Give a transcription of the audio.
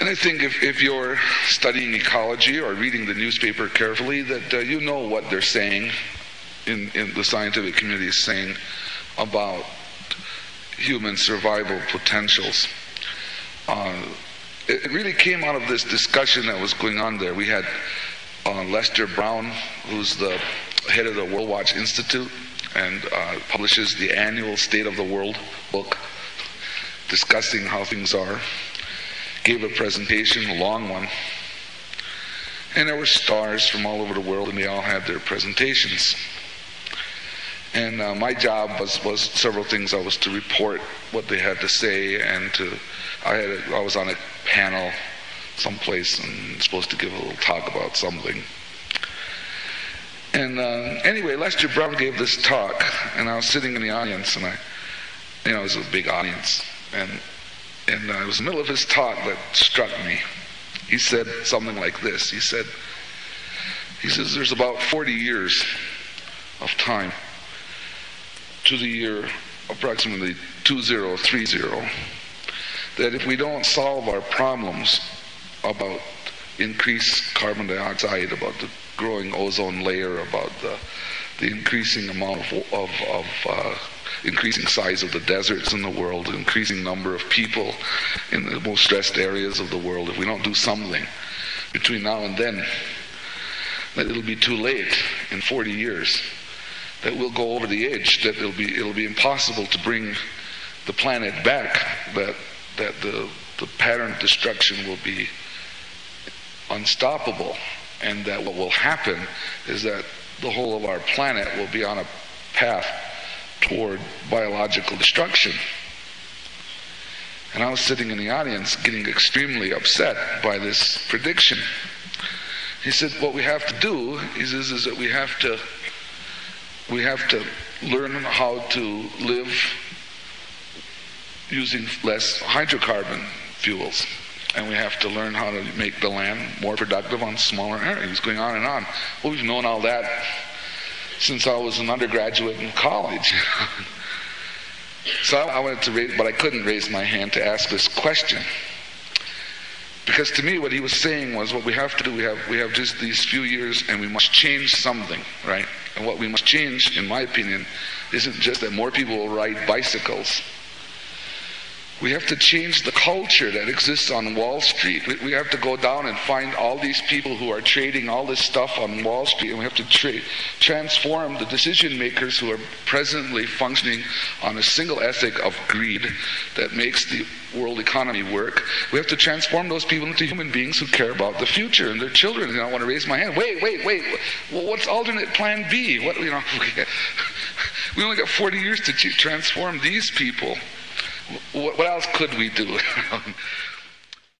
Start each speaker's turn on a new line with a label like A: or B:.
A: And I think if, if you're studying ecology or reading the newspaper carefully, that uh, you know what they're saying in, in the scientific community is saying about human survival potentials. Uh, it, it really came out of this discussion that was going on there. We had uh, Lester Brown, who's the head of the World Watch Institute and uh, publishes the annual State of the World book discussing how things are gave a presentation, a long one. And there were stars from all over the world, and they all had their presentations. And uh, my job was, was several things. I was to report what they had to say, and to I had a, I was on a panel someplace and supposed to give a little talk about something. And uh, anyway, Lester Brown gave this talk, and I was sitting in the audience, and I, you know, it was a big audience, and and uh, it was the middle of his talk that struck me. He said something like this. He said, he says, there's about 40 years of time to the year approximately 2030 that if we don't solve our problems about increased carbon dioxide, about the growing ozone layer, about the, the increasing amount of, of, of uh, increasing size of the deserts in the world, increasing number of people in the most stressed areas of the world, if we don't do something between now and then, that it'll be too late in 40 years, that we'll go over the edge, that it'll be, it'll be impossible to bring the planet back, that, that the, the pattern of destruction will be unstoppable, and that what will happen is that the whole of our planet will be on a path toward biological destruction. And I was sitting in the audience getting extremely upset by this prediction. He said, What we have to do is, is, is that we have to we have to learn how to live using less hydrocarbon fuels. And we have to learn how to make the land more productive on smaller areas, going on and on. Well, we've known all that since I was an undergraduate in college. so I wanted to raise, but I couldn't raise my hand to ask this question. Because to me, what he was saying was, what we have to do, we have, we have just these few years and we must change something, right? And what we must change, in my opinion, isn't just that more people will ride bicycles we have to change the culture that exists on Wall Street. We have to go down and find all these people who are trading all this stuff on Wall Street, and we have to tra- transform the decision makers who are presently functioning on a single ethic of greed that makes the world economy work. We have to transform those people into human beings who care about the future and their children. And I want to raise my hand. Wait, wait, wait. Well, what's alternate plan B? What you know? We only got 40 years to transform these people what, else could we do? Um,